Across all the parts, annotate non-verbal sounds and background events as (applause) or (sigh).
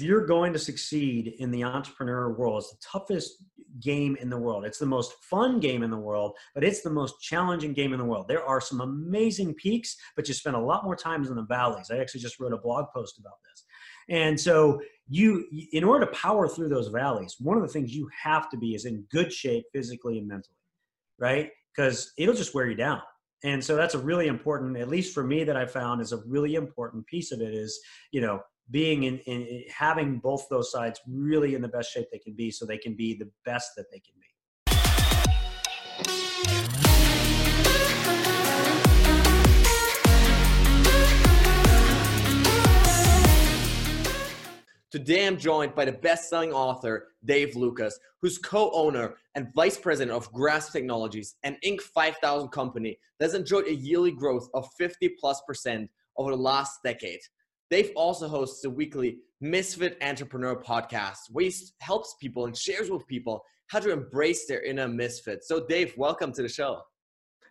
if you're going to succeed in the entrepreneur world, it's the toughest game in the world. It's the most fun game in the world, but it's the most challenging game in the world. There are some amazing peaks, but you spend a lot more times in the valleys. I actually just wrote a blog post about this. And so you in order to power through those valleys, one of the things you have to be is in good shape physically and mentally. Right? Because it'll just wear you down and so that's a really important at least for me that i found is a really important piece of it is you know being in, in having both those sides really in the best shape they can be so they can be the best that they can be Today, I'm joined by the best selling author, Dave Lucas, who's co owner and vice president of Grasp Technologies, an Inc. 5000 company that's enjoyed a yearly growth of 50 plus percent over the last decade. Dave also hosts a weekly Misfit Entrepreneur podcast, where he helps people and shares with people how to embrace their inner misfit. So, Dave, welcome to the show.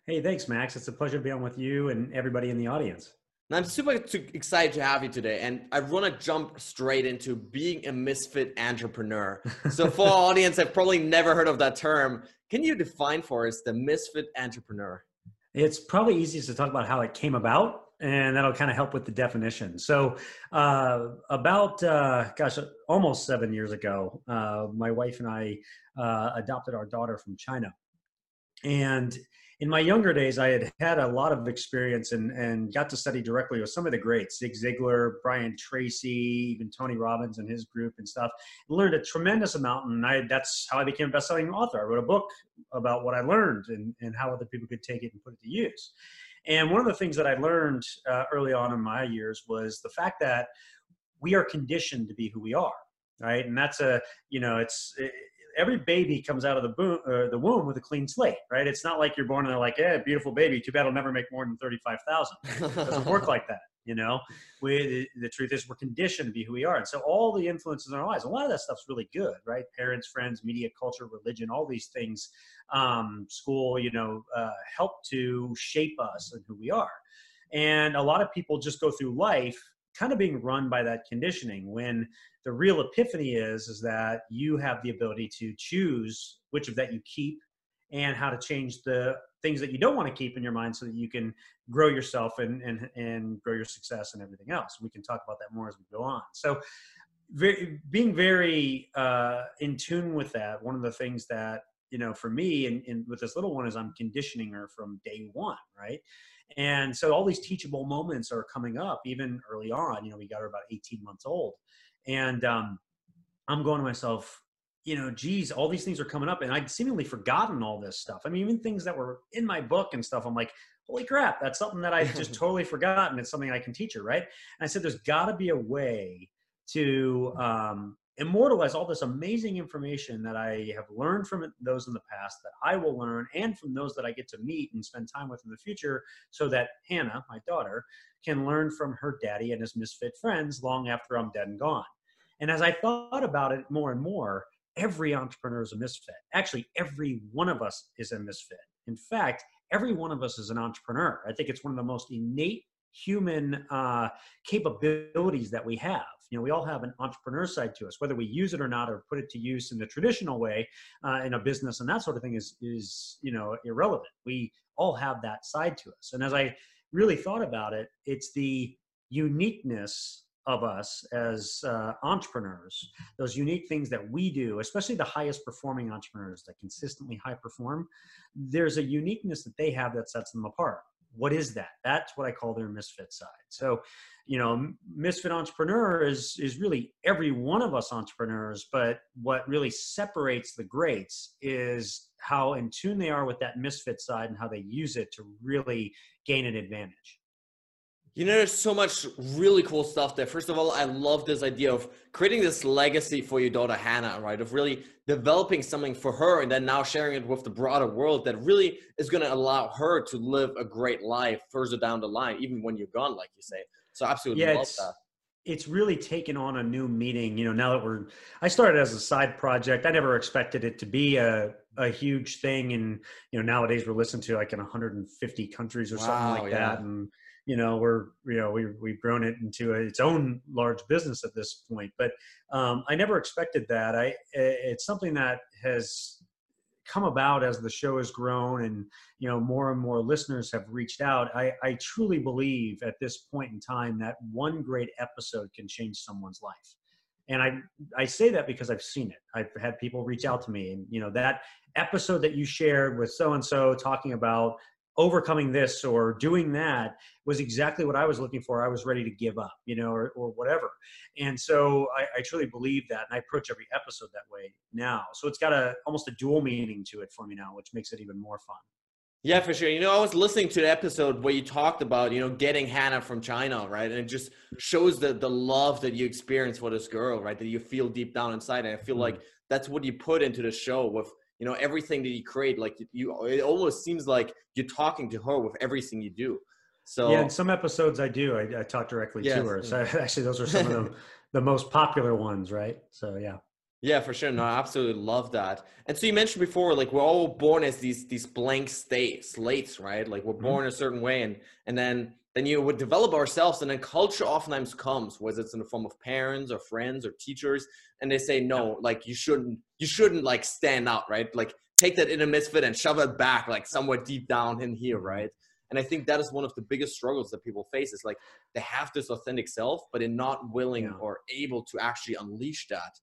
Hey, thanks, Max. It's a pleasure to be on with you and everybody in the audience. And I'm super excited to have you today. And I want to jump straight into being a misfit entrepreneur. (laughs) So, for our audience, I've probably never heard of that term. Can you define for us the misfit entrepreneur? It's probably easiest to talk about how it came about and that'll kind of help with the definition. So, uh, about uh, gosh, almost seven years ago, uh, my wife and I uh, adopted our daughter from China, and in my younger days, I had had a lot of experience and, and got to study directly with some of the greats, Zig Ziglar, Brian Tracy, even Tony Robbins and his group and stuff. Learned a tremendous amount, and I, that's how I became a best-selling author. I wrote a book about what I learned and, and how other people could take it and put it to use. And one of the things that I learned uh, early on in my years was the fact that we are conditioned to be who we are, right? And that's a, you know, it's, it, every baby comes out of the, boom, uh, the womb with a clean slate, right? It's not like you're born and they're like, "Yeah, beautiful baby. Too bad I'll never make more than thirty-five thousand. Doesn't work like that. You know, we, the, the, truth is we're conditioned to be who we are. And so all the influences in our lives, a lot of that stuff's really good, right? Parents, friends, media, culture, religion, all these things, um, school, you know, uh, help to shape us and who we are. And a lot of people just go through life kind of being run by that conditioning when the real epiphany is is that you have the ability to choose which of that you keep and how to change the things that you don't want to keep in your mind so that you can grow yourself and and, and grow your success and everything else. We can talk about that more as we go on. So very, being very uh, in tune with that one of the things that you know for me and, and with this little one is i'm conditioning her from day one right and so all these teachable moments are coming up even early on you know we got her about 18 months old and um, i'm going to myself you know, geez, all these things are coming up, and I'd seemingly forgotten all this stuff. I mean, even things that were in my book and stuff. I'm like, holy crap, that's something that I (laughs) just totally forgotten. It's something I can teach her, right? And I said, there's got to be a way to um, immortalize all this amazing information that I have learned from those in the past, that I will learn, and from those that I get to meet and spend time with in the future, so that Hannah, my daughter, can learn from her daddy and his misfit friends long after I'm dead and gone. And as I thought about it more and more, every entrepreneur is a misfit. Actually, every one of us is a misfit. In fact, every one of us is an entrepreneur. I think it's one of the most innate human uh, capabilities that we have. You know, we all have an entrepreneur side to us, whether we use it or not, or put it to use in the traditional way uh, in a business and that sort of thing is is you know irrelevant. We all have that side to us. And as I really thought about it, it's the uniqueness of us as uh, entrepreneurs, those unique things that we do, especially the highest performing entrepreneurs that consistently high perform, there's a uniqueness that they have that sets them apart. What is that? That's what I call their misfit side. So, you know, misfit entrepreneur is is really every one of us entrepreneurs, but what really separates the greats is how in tune they are with that misfit side and how they use it to really gain an advantage. You know, there's so much really cool stuff there. First of all, I love this idea of creating this legacy for your daughter Hannah, right? Of really developing something for her and then now sharing it with the broader world that really is going to allow her to live a great life further down the line, even when you're gone, like you say. So, absolutely yeah, love that. It's really taken on a new meaning. You know, now that we're, I started as a side project. I never expected it to be a, a huge thing. And, you know, nowadays we're listened to like in 150 countries or wow, something like yeah. that. And, you know we're you know we, we've grown it into a, its own large business at this point but um, i never expected that. I it's something that has come about as the show has grown and you know more and more listeners have reached out. I, I truly believe at this point in time that one great episode can change someone's life. And i i say that because i've seen it. I've had people reach out to me and you know that episode that you shared with so and so talking about overcoming this or doing that was exactly what I was looking for. I was ready to give up, you know, or, or whatever. And so I, I truly believe that. And I approach every episode that way now. So it's got a almost a dual meaning to it for me now, which makes it even more fun. Yeah, for sure. You know, I was listening to the episode where you talked about, you know, getting Hannah from China, right? And it just shows the the love that you experience for this girl, right? That you feel deep down inside. And I feel mm-hmm. like that's what you put into the show with you know everything that you create like you it almost seems like you're talking to her with everything you do. So yeah in some episodes i do. I, I talk directly yes, to her so (laughs) actually those are some of the (laughs) the most popular ones right? So yeah. Yeah for sure. No i absolutely love that. And so you mentioned before like we're all born as these these blank state slates right? Like we're mm-hmm. born mm-hmm. a certain way and and then then you would develop ourselves and then culture oftentimes comes whether it's in the form of parents or friends or teachers and they say no like you shouldn't you shouldn't like stand out right? Like take that inner misfit and shove it back like somewhere deep down in here right? And i think that is one of the biggest struggles that people face is like they have this authentic self but they're not willing yeah. or able to actually unleash that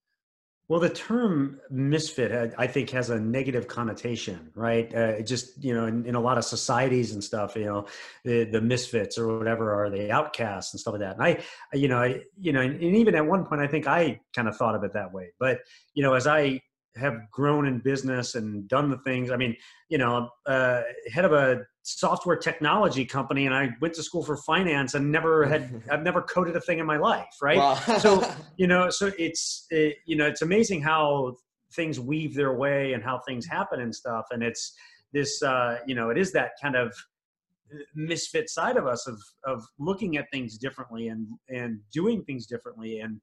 well, the term misfit, I think, has a negative connotation, right? Uh, just you know, in, in, a lot of societies and stuff, you know, the the misfits or whatever are the outcasts and stuff like that. And I, you know, I, you know, and, and even at one point, I think I kind of thought of it that way. But you know, as I have grown in business and done the things. I mean, you know, uh, head of a software technology company, and I went to school for finance and never had (laughs) I've never coded a thing in my life, right? Wow. so (laughs) you know, so it's it, you know, it's amazing how things weave their way and how things happen and stuff, and it's this uh, you know, it is that kind of misfit side of us of of looking at things differently and and doing things differently and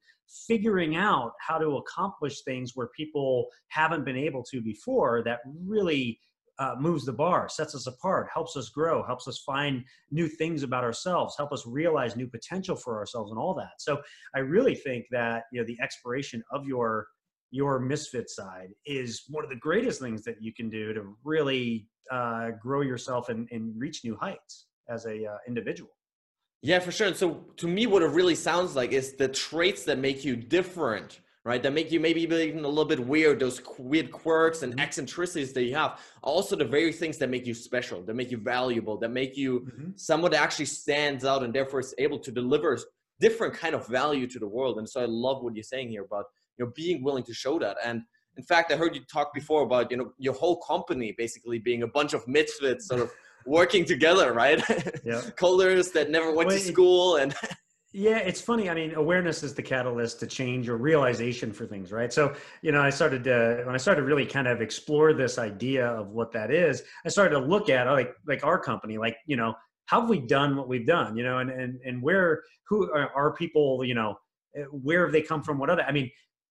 figuring out how to accomplish things where people haven't been able to before that really uh, moves the bar sets us apart helps us grow helps us find new things about ourselves help us realize new potential for ourselves and all that. So i really think that you know the exploration of your your misfit side is one of the greatest things that you can do to really uh, grow yourself and, and reach new heights as a uh, individual yeah, for sure. And so to me, what it really sounds like is the traits that make you different, right? That make you maybe even a little bit weird, those weird quirks and mm-hmm. eccentricities that you have. Also, the very things that make you special, that make you valuable, that make you mm-hmm. someone that actually stands out and therefore is able to deliver different kind of value to the world. And so I love what you're saying here about you know being willing to show that. And in fact, I heard you talk before about you know your whole company basically being a bunch of misfits, sort of working together, right? (laughs) Yeah. (laughs) Colors that never went well, to school and (laughs) yeah, it's funny. I mean, awareness is the catalyst to change or realization for things, right? So, you know, I started to, when I started to really kind of explore this idea of what that is, I started to look at like like our company, like you know, how have we done what we've done, you know, and and and where who are, are people, you know, where have they come from? What other? I mean,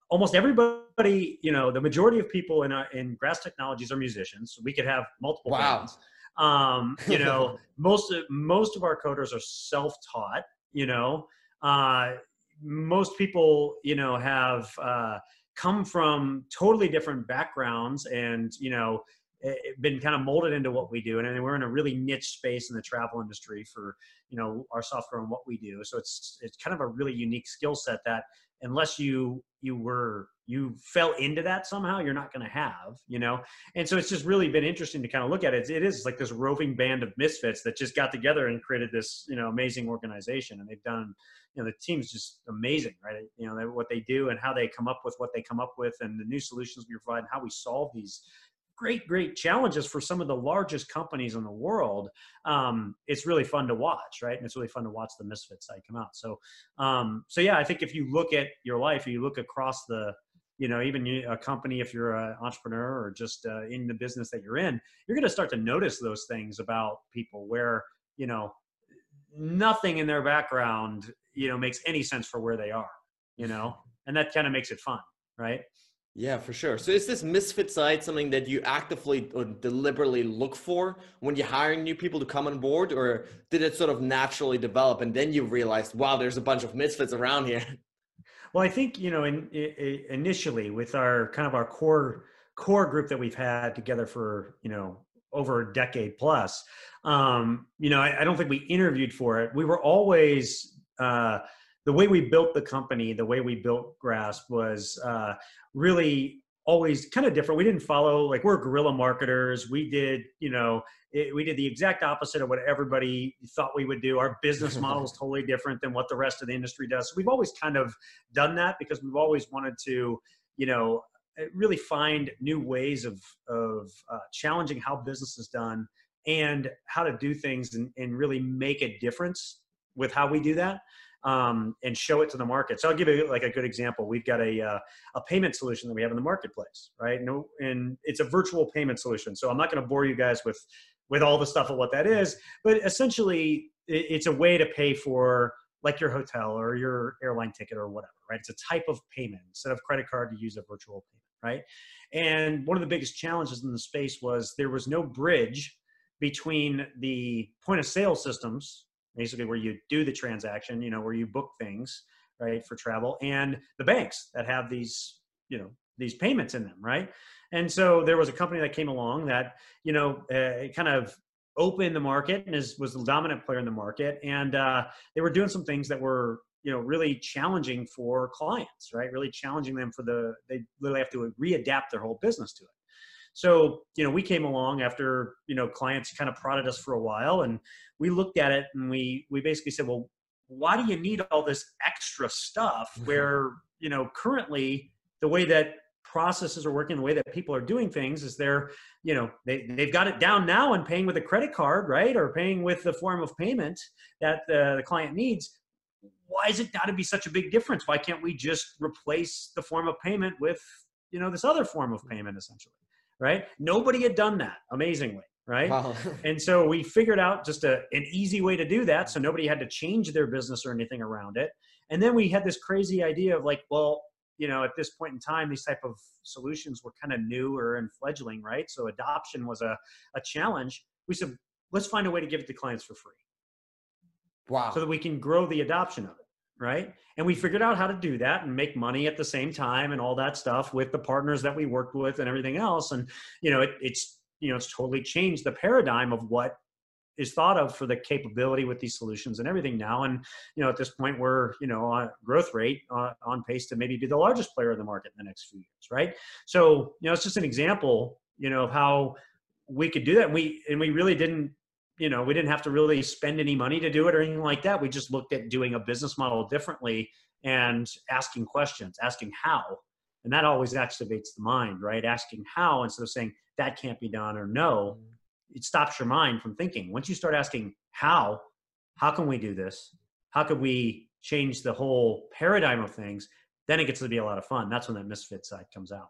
almost everybody, you know, the majority of people in uh, in Grasp Technologies are musicians. We could have multiple wow. bands. Um, (laughs) you know, most of most of our coders are self-taught. You know, uh, most people, you know, have uh, come from totally different backgrounds, and you know, been kind of molded into what we do. And we're in a really niche space in the travel industry for you know our software and what we do. So it's it's kind of a really unique skill set that unless you you were you fell into that somehow you're not going to have you know and so it's just really been interesting to kind of look at it it is like this roving band of misfits that just got together and created this you know amazing organization and they've done you know the team's just amazing right you know what they do and how they come up with what they come up with and the new solutions we provide and how we solve these great, great challenges for some of the largest companies in the world. Um, it's really fun to watch, right? And it's really fun to watch the misfit side come out. So, um, so yeah, I think if you look at your life, you look across the, you know, even a company, if you're an entrepreneur or just uh, in the business that you're in, you're going to start to notice those things about people where, you know, nothing in their background, you know, makes any sense for where they are, you know, (laughs) and that kind of makes it fun, right? Yeah, for sure. So is this misfit side something that you actively or deliberately look for when you're hiring new people to come on board, or did it sort of naturally develop and then you realized, wow, there's a bunch of misfits around here? Well, I think you know, in, in, initially with our kind of our core core group that we've had together for you know over a decade plus, um, you know, I, I don't think we interviewed for it. We were always uh, the way we built the company, the way we built Grasp was uh, really always kind of different. We didn't follow like we're guerrilla marketers. We did, you know, it, we did the exact opposite of what everybody thought we would do. Our business (laughs) model is totally different than what the rest of the industry does. So we've always kind of done that because we've always wanted to, you know, eh, really find new ways of of uh, challenging how business is done and how to do things and, and really make a difference with how we do that um, and show it to the market. So I'll give you like a good example. We've got a uh, a payment solution that we have in the marketplace, right? No, and it's a virtual payment solution. So I'm not going to bore you guys with with all the stuff of what that is, but essentially it's a way to pay for like your hotel or your airline ticket or whatever, right? It's a type of payment instead of credit card to use a virtual payment, right? And one of the biggest challenges in the space was there was no bridge between the point of sale systems basically where you do the transaction, you know, where you book things, right, for travel, and the banks that have these, you know, these payments in them, right? And so there was a company that came along that, you know, uh, kind of opened the market and is, was the dominant player in the market, and uh, they were doing some things that were you know really challenging for clients right? Really challenging them for the they literally have to readapt their whole business to it so, you know, we came along after, you know, clients kind of prodded us for a while and we looked at it and we we basically said, well, why do you need all this extra stuff mm-hmm. where, you know, currently the way that processes are working, the way that people are doing things is they're, you know, they, they've got it down now and paying with a credit card, right? Or paying with the form of payment that the, the client needs. Why is it got to be such a big difference? Why can't we just replace the form of payment with, you know, this other form of payment essentially? Right? Nobody had done that, amazingly, right? Wow. (laughs) and so we figured out just a, an easy way to do that so nobody had to change their business or anything around it. And then we had this crazy idea of like, well, you know, at this point in time, these type of solutions were kind of new or in fledgling, right? So adoption was a, a challenge. We said, let's find a way to give it to clients for free. Wow. So that we can grow the adoption of it right? And we figured out how to do that and make money at the same time and all that stuff with the partners that we worked with and everything else. And you know, it, it's you know, it's totally changed the paradigm of what is thought of for the capability with these solutions and everything now. And you know, at this point, we're you know on growth rate uh, on pace to maybe be the largest player in the market in the next few years, right? So you know, it's just an example, you know, of how we could do that. We and we really didn't you know, we didn't have to really spend any money to do it or anything like that. We just looked at doing a business model differently and asking questions, asking how. And that always activates the mind, right? Asking how instead of saying that can't be done or no, mm-hmm. it stops your mind from thinking. Once you start asking how, how can we do this? How could we change the whole paradigm of things? Then it gets to be a lot of fun. That's when that misfit side comes out.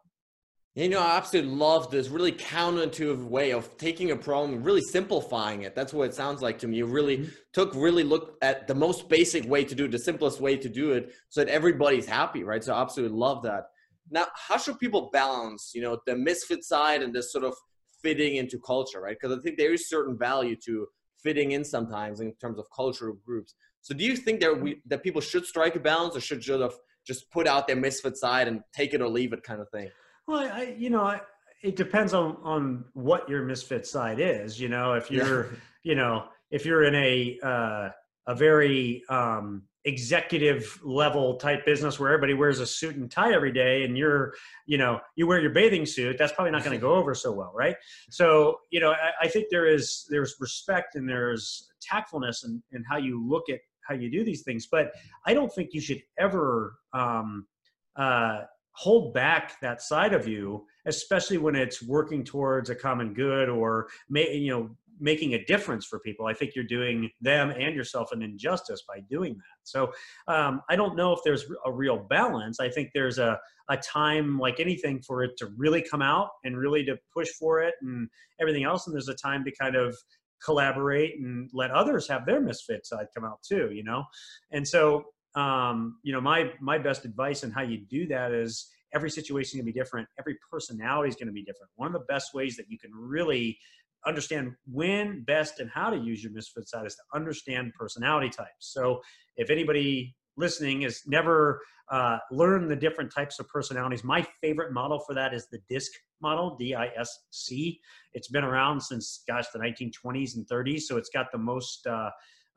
You know, I absolutely love this really counterintuitive way of taking a problem really simplifying it. That's what it sounds like to me. You really mm-hmm. took really look at the most basic way to do it, the simplest way to do it, so that everybody's happy, right? So I absolutely love that. Now, how should people balance, you know, the misfit side and this sort of fitting into culture, right? Because I think there is certain value to fitting in sometimes in terms of cultural groups. So do you think that we that people should strike a balance or should sort of just put out their misfit side and take it or leave it kind of thing? Well, I, you know, I, it depends on on what your misfit side is. You know, if you're, yeah. you know, if you're in a uh, a very um, executive level type business where everybody wears a suit and tie every day, and you're, you know, you wear your bathing suit, that's probably not going to go over so well, right? So, you know, I, I, think there is there's respect and there's tactfulness in, in how you look at how you do these things, but I don't think you should ever. Um, uh, hold back that side of you especially when it's working towards a common good or you know making a difference for people. I think you're doing them and yourself an injustice by doing that. So um, i don't know if there's a real balance. I think there's a, a time like anything for it to really come out and really to push for it and everything else. And there's a time to kind of collaborate and let others have their misfit side come out too you know? And so um, you know, my my best advice on how you do that is every situation is going to be different. Every personality is going to be different. One of the best ways that you can really understand when best and how to use your misfit side is to understand personality types. So if anybody listening has never uh, learned the different types of personalities, my favorite model for that is the DISC model, D-I-S-C. It's been around since, gosh, the 1920s and 30s. So it's got the most uh,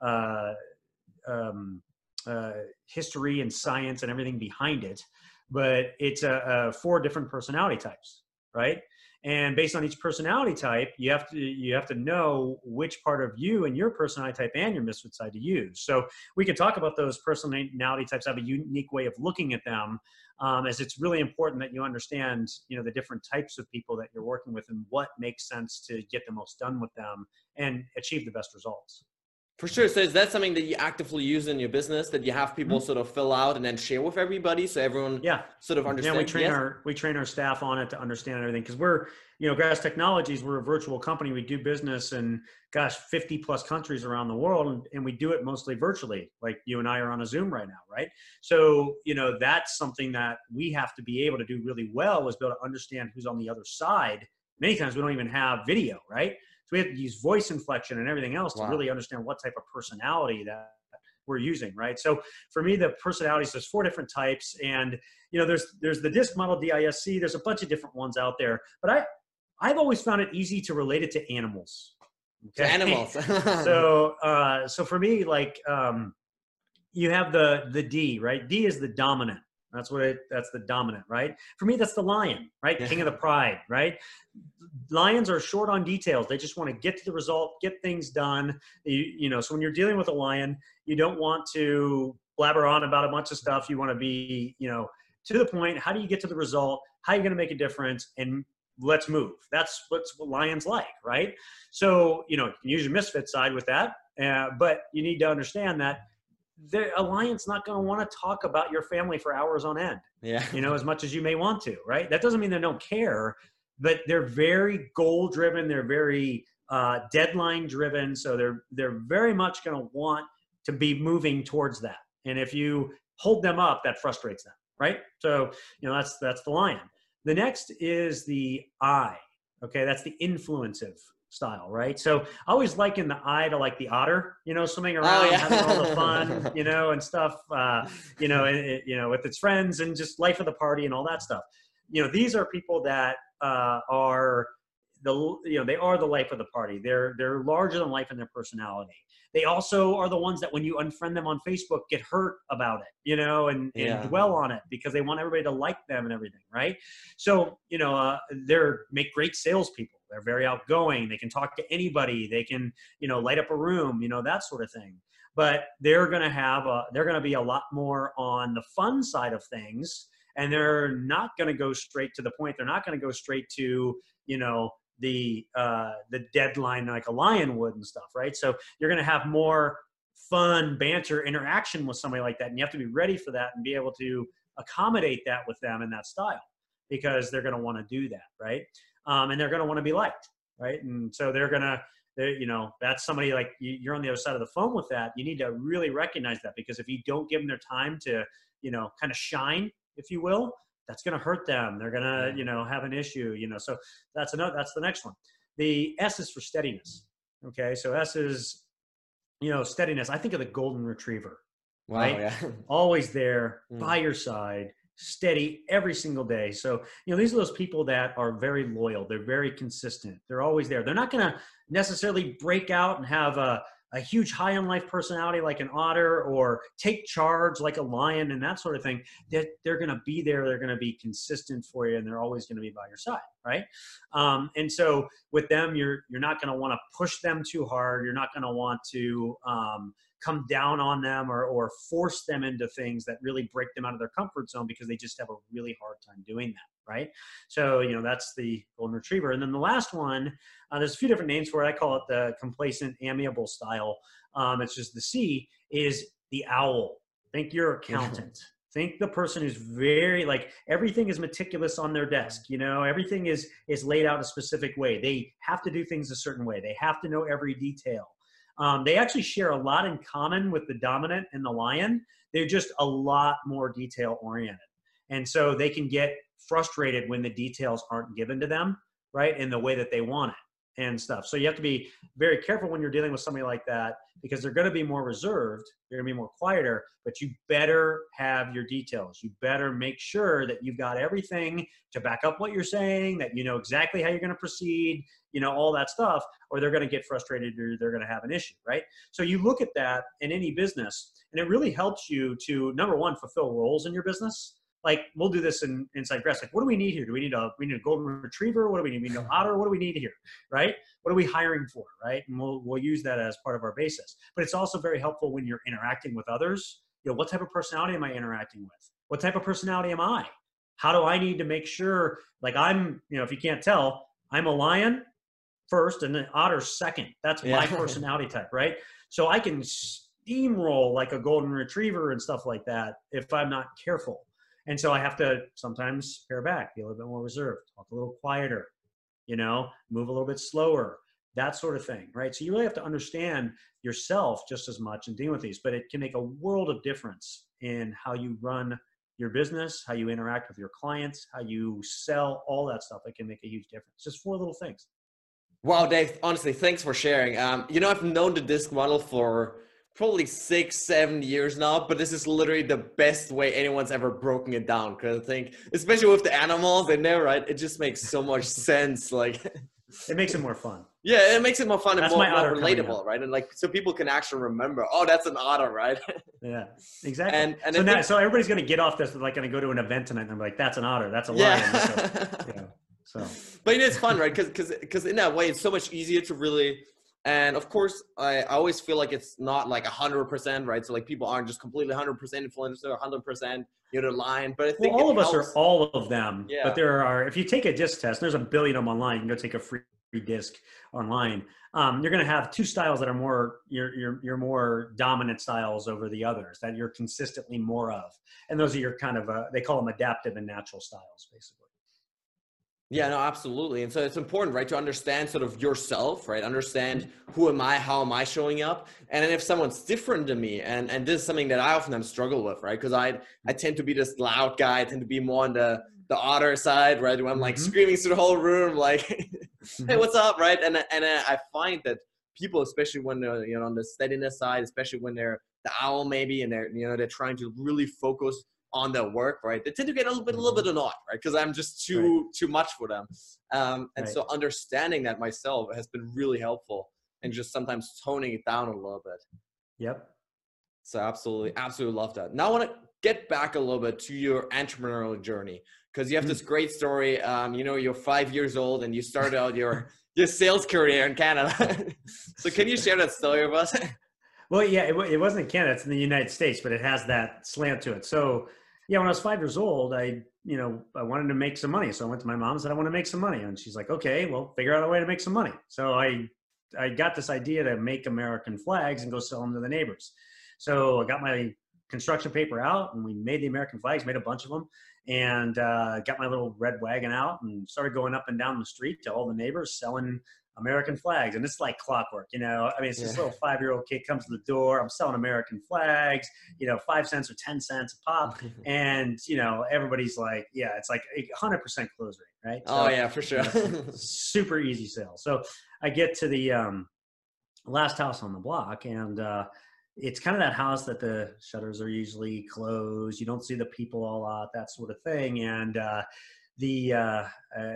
uh, um, uh, history and science and everything behind it. But it's a four different personality types, right? and based on each personality type you have to you have to know which part of you and your personality type and your misfit side to use so we can talk about those personality types have a unique way of looking at them um, as it's really important that you understand you know the different types of people that you're working with and what makes sense to get the most done with them and achieve the best results for sure. So is that something that you actively use in your business that you have people mm-hmm. sort of fill out and then share with everybody so everyone yeah sort of understands? Yeah, we train yes? our we train our staff on it to understand everything because we're you know Grasp Technologies we're a virtual company we do business in gosh 50 plus countries around the world and, and we do it mostly virtually like you and I are on a Zoom right now right so you know that's something that we have to be able to do really well is be able to understand who's on the other side. Many times we don't even have video right so we have to use voice inflection and everything else wow. to really understand what type of personality that we're using, right? So for me, the personalities, there's four different types. And, you know, there's, there's the DISC model, DISC, there's a bunch of different ones out there. But I, I've always found it easy to relate it to animals. Okay? To animals. (laughs) (laughs) so, uh, so for me, like, um, you have the, the D, right? D is the dominant. That's what it, that's the dominant, right? For me, that's the lion, right? King of the pride, right? Lions are short on details. They just want to get to the result, get things done. You, you know, so when you're dealing with a lion, you don't want to blabber on about a bunch of stuff. You want to be, you know, to the point. How do you get to the result? How are you going to make a difference? And let's move. That's what's what lions like, right? So, you know, you can use your misfit side with that, uh, but you need to understand that the alliance not going to want to talk about your family for hours on end. Yeah. You know, as much as you may want to, right? That doesn't mean they don't care, but they're very goal driven. They're very uh, deadline driven. So they're they're very much going to want to be moving towards that. And if you hold them up, that frustrates them, right? So you know that's that's the lion. The next is the I. Okay, that's the influencive style, right? So I always liken the I to like the otter, you know, swimming oh, around, oh, yeah. having all the fun, (laughs) you know, and stuff, uh, you know, it, you know, with its friends and just life of the party and all that stuff. You know, these are people that uh, are the, you know, they are the life of the party. They're they're larger than life in their personality. They also are the ones that when you unfriend them on Facebook get hurt about it, you know, and, yeah. and dwell on it because they want everybody to like them and everything, right? So, you know, uh, they're make great salespeople. They're very outgoing. They can talk to anybody. They can, you know, light up a room, you know, that sort of thing. But they're going to have a, they're going to be a lot more on the fun side of things and they're not going to go straight to the point. They're not going to go straight to, you know, the uh, the deadline like a lion would and stuff, right? So you're going to have more fun banter interaction with somebody like that, and you have to be ready for that and be able to accommodate that with them in that style because they're going to want to do that, right? Um, and they're going to want to be liked, right? And so they're going to you know that's somebody like you're on the other side of the phone with that you need to really recognize that because if you don't give them their time to you know kind of shine if you will that's going to hurt them. They're going to, you know, have an issue, you know. So that's another, that's the next one. The S is for steadiness. Okay. So S is, you know, steadiness. I think of the golden retriever, wow, right? Yeah. (laughs) Always there mm. by your side, steady every single day. So, you know, these are those people that are very loyal. They're very consistent. They're always there. They're not going to necessarily break out and have a, a huge high on life personality like an otter or take charge like a lion and that sort of thing they're, they're going to be there they're going to be consistent for you and they're always going to be by your side right? Um, and so with them you're you're not going to want to push them too hard you're not going to want to um, come down on them or, or force them into things that really break them out of their comfort zone because they just have a really hard time doing that right? So you know that's the golden retriever. And then the last one uh, there's a few different names for it. I call it the complacent amiable style. Um, it's just the c is the owl. Think your accountant. (laughs) Think the person who's very like everything is meticulous on their desk you know? Everything is is laid out a specific way. They have to do things a certain way. They have to know every detail. Um, they actually share a lot in common with the dominant and the lion. They're just a lot more detail oriented. And so they can get frustrated when the details aren't given to them, right, in the way that they want it and stuff. So you have to be very careful when you're dealing with somebody like that because they're going to be more reserved, they're going to be more quieter, but you better have your details. You better make sure that you've got everything to back up what you're saying, that you know exactly how you're going to proceed, you know, all that stuff, or they're going to get frustrated or they're going to have an issue, right? So you look at that in any business and it really helps you to number one, fulfill roles in your business like we'll do this in inside Grasp. Like, what do we need here? Do we need a we need a golden retriever? What do we need? We need an otter. What do we need here? Right? What are we hiring for? Right? And we'll we'll use that as part of our basis. But it's also very helpful when you're interacting with others. You know, what type of personality am I interacting with? What type of personality am I? How do I need to make sure? Like I'm, you know, if you can't tell, I'm a lion first and then otter second. That's yeah. my (laughs) personality type, right? So I can steamroll like a golden retriever and stuff like that if I'm not careful. And so I have to sometimes pare back, be a little bit more reserved, talk a little quieter, you know, move a little bit slower, that sort of thing, right? So you really have to understand yourself just as much and deal with these, but it can make a world of difference in how you run your business, how you interact with your clients, how you sell, all that stuff. It can make a huge difference. Just four little things. Wow, Dave, honestly, thanks for sharing. Um, you know, I've known the disc model for probably six, seven years now, but this is literally the best way anyone's ever broken it down. Because I think, especially with the animals in there, right? It just makes so much (laughs) sense. Like, it makes it more fun. Yeah, it makes it more fun that's and more, more relatable, right? And like, so people can actually remember, oh, that's an otter, right? (laughs) yeah, exactly. And, and so now, so everybody's gonna get off this, like, gonna go to an event tonight, and I'm like, that's an otter, that's a lion. Yeah. so, (laughs) yeah. So, but it is fun, right? Because because because in that way, it's so much easier to really and of course, I, always feel like it's not like hundred percent, right? So like people aren't just completely hundred percent influencer, hundred percent you know line. But I think well, all of helps. us are all of them. Yeah. But there are if you take a disc test, there's a billion of them online. You can go take a free disc online. Um, you're going to have two styles that are more your, your your more dominant styles over the others that you're consistently more of, and those are your kind of uh, they call them adaptive and natural styles, basically. Yeah, no, absolutely. And so it's important, right, to understand sort of yourself, right? Understand who am I, how am I showing up? And then if someone's different than me, and and this is something that I often struggle with, right? Because I I tend to be this loud guy, I tend to be more on the the otter side, right? Where I'm like mm-hmm. screaming through the whole room, like, (laughs) hey, mm-hmm. what's up, right? And and I find that people, especially when they're you know on the steadiness side, especially when they're the owl maybe, and they're you know they're trying to really focus on their work, right? They tend to get a little bit, a little bit annoyed, right? Because I'm just too right. too much for them. Um, and right. so understanding that myself has been really helpful, and just sometimes toning it down a little bit. Yep. So absolutely, absolutely love that. Now I want to get back a little bit to your entrepreneurial journey because you have this mm. great story. Um, you know, you're five years old and you started out your your sales career in Canada. (laughs) so can you share that story with us? (laughs) Well, yeah, it, it wasn't in Canada; it's in the United States, but it has that slant to it. So, yeah, when I was five years old, I, you know, I wanted to make some money. So I went to my mom and said, I want to make some money, and she's like, Okay, well, figure out a way to make some money. So I, I got this idea to make American flags and go sell them to the neighbors. So I got my construction paper out, and we made the American flags, made a bunch of them, and uh, got my little red wagon out and started going up and down the street to all the neighbors selling American flags. And it's like clockwork, you know. I mean, it's yeah. this little five year old kid comes to the door. I'm selling American flags, you know, five cents or 10 cents a pop. (laughs) and, you know, everybody's like, yeah, it's like 100% close rate, right? So, oh, yeah, for sure. super easy sale. So I get to the um, last house on the block and, uh, it's kind of that house that the shutters are usually closed. You don't see the people a lot, that sort of thing. And uh, the uh, uh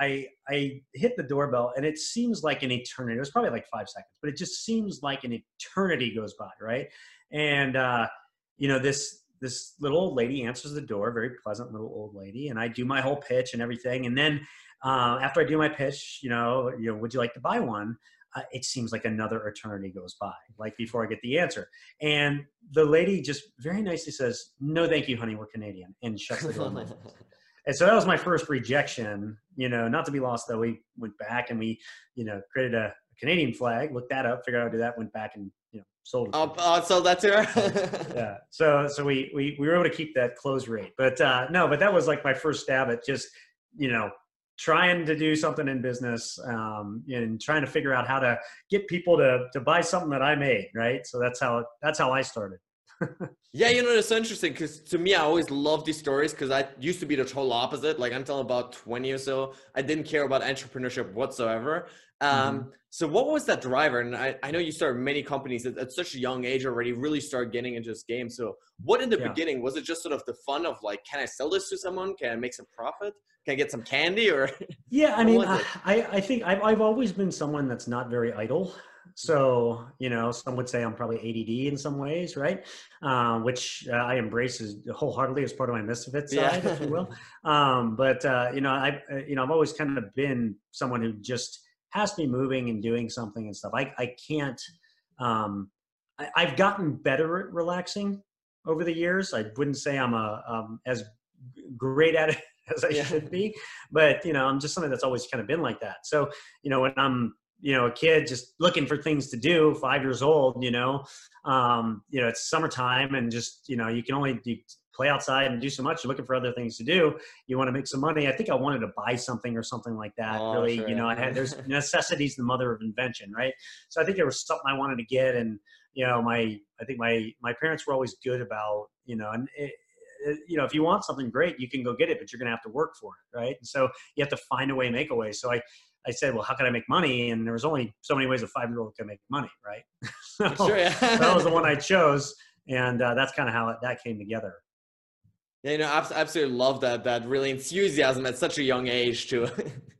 I I hit the doorbell and it seems like an eternity. It was probably like five seconds, but it just seems like an eternity goes by, right? And uh, you know this this little old lady answers the door, very pleasant little old lady, and I do my whole pitch and everything, and then uh, after I do my pitch, you know, you know, would you like to buy one? Uh, it seems like another eternity goes by, like before I get the answer. And the lady just very nicely says, "No, thank you, honey. We're Canadian," and shuts the door. (laughs) and so that was my first rejection. You know, not to be lost though. We went back and we, you know, created a, Canadian flag, looked that up, figured out how to do that, went back and you know sold it. Oh, oh sold that to her. (laughs) yeah. So so we we we were able to keep that close rate, but uh, no, but that was like my first stab at just you know trying to do something in business um, and trying to figure out how to get people to to buy something that I made. Right. So that's how that's how I started. (laughs) yeah, you know, it's interesting because to me, I always love these stories because I used to be the total opposite. Like until about 20 or so, I didn't care about entrepreneurship whatsoever. Um, mm-hmm. So, what was that driver? And I, I know you started many companies at, at, such a young age already, really started getting into this game. So, what in the yeah. beginning was it just sort of the fun of like, can I sell this to someone? Can I make some profit? Can I get some candy? Or (laughs) yeah, I mean, I, I think I've, I've always been someone that's not very idle. So, you know, some would say I'm probably ADD in some ways, right? Uh, which uh, I embrace as wholeheartedly as part of my misfit side, yeah. if you will. (laughs) Um, but uh, you know, I, uh, you know, I've always kind of been someone who just has to be moving and doing something and stuff. I, I can't, um, I, have gotten better at relaxing over the years. I wouldn't say I'm a, um, as great at it (laughs) as I yeah. should be, but you know, I'm just something that's always kind of been like that. So, you know, when I'm, you know, a kid just looking for things to do, five years old, you know, um, you know, it's summertime and just, you know, you can only, you play outside and do so much. You're looking for other things to do. You want to make some money. I think I wanted to buy something or something like that. Oh, really, sure. you know, I had there's (laughs) necessities the mother of invention, right? So I think there was something I wanted to get, and you know, my I think my my parents were always good about you know, and it, you know, if you want something great, you can go get it, but you're going to have to work for it, right? And so you have to find a way, make a way. So I I said, well, how can I make money? And there was only so many ways a five year old can make money, right? (laughs) so sure, yeah. (laughs) that was the one I chose, and uh, that's kind of how it, that came together. Yeah, you know, I absolutely love that that really enthusiasm at such a young age to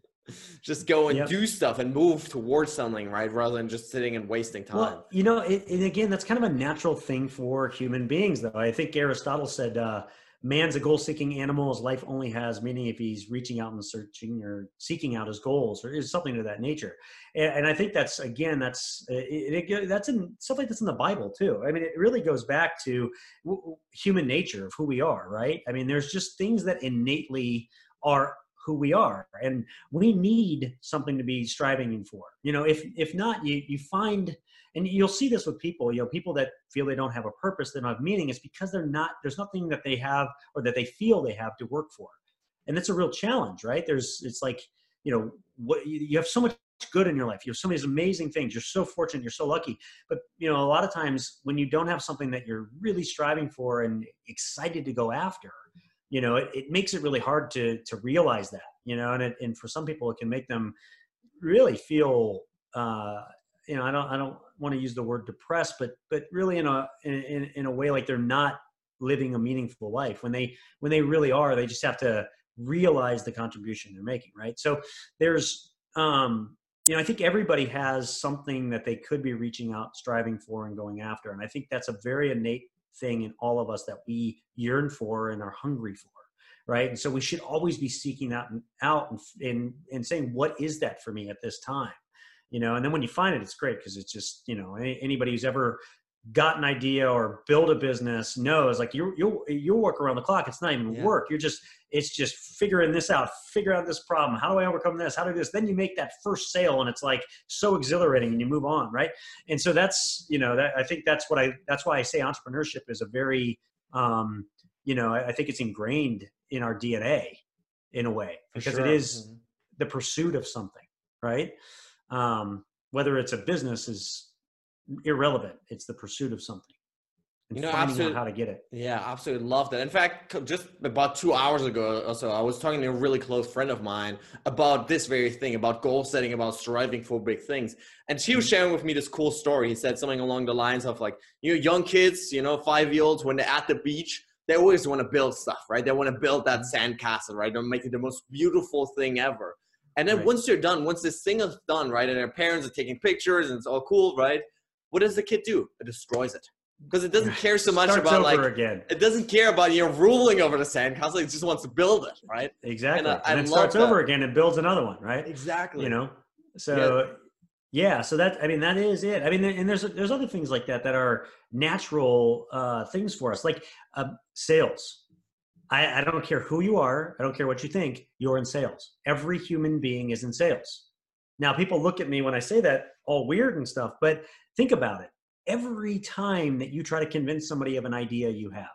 (laughs) just go and yep. do stuff and move towards something, right? Rather than just sitting and wasting time. Well, you know, it, and again, that's kind of a natural thing for human beings, though. I think Aristotle said, uh, man's a goal-seeking animal. His life only has meaning if he's reaching out and searching or seeking out his goals, or is something of that nature. And, and I think that's again, that's uh, it, it, that's in stuff like that's in the Bible too. I mean, it really goes back to w- human nature of who we are, right? I mean, there's just things that innately are who we are and we need something to be striving for you know if if not you you find and you'll see this with people you know people that feel they don't have a purpose they don't have meaning it's because they're not there's nothing that they have or that they feel they have to work for. And it's a real challenge right? There's it's like you know what you have so much good in your life you have so many amazing things you're so fortunate you're so lucky. But you know a lot of times when you don't have something that you're really striving for and excited to go after you know it, it makes it really hard to to realize that you know and it, and for some people it can make them really feel uh you know i don't i don't want to use the word depressed, but but really in a in, in a way like they're not living a meaningful life when they when they really are. They just have to realize the contribution they're making, right? So there's um, you know I think everybody has something that they could be reaching out, striving for, and going after, and I think that's a very innate thing in all of us that we yearn for and are hungry for right and so we should always be seeking that out and, and, and saying what is that for me at this time you know and then when you find it it's great because it's just you know any, anybody who's ever got an idea or build a business knows like you you you work around the clock it's not even yeah. work you're just it's just figuring this out figure out this problem how do i overcome this how do this then you make that first sale and it's like so exhilarating and you move on right and so that's you know that i think that's what i that's why i say entrepreneurship is a very um you know i, I think it's ingrained in our dna in a way because sure. it is mm-hmm. the pursuit of something right um, whether it's a business is irrelevant. It's the pursuit of something. you know, absolutely, how to get it. Yeah, absolutely love that. In fact, just about two hours ago or so, I was talking to a really close friend of mine about this very thing, about goal setting, about striving for big things. And she was mm-hmm. sharing with me this cool story. He said something along the lines of like, you know, young kids, you know, five year olds, when they're at the beach, they always want to build stuff, right? They want to build that mm-hmm. sandcastle, right? They're making the most beautiful thing ever. And then right. once you're done, once this thing is done, right, and their parents are taking pictures and it's all cool, right? What does the kid do? It destroys it because it doesn't (laughs) care so much about like again. it doesn't care about you know ruling over the sandcastle. It just wants to build it, right? Exactly. And, uh, and it starts that. over again and builds another one, right? Exactly. You know, so yeah. yeah. so that I mean that is it. I mean, and there's there's other things like that that are natural uh, things for us, like uh, sales. I, I don't care who you are. I don't care what you think. You're in sales. Every human being is in sales. Now, people look at me when I say that all weird and stuff, but think about it. Every time that you try to convince somebody of an idea you have,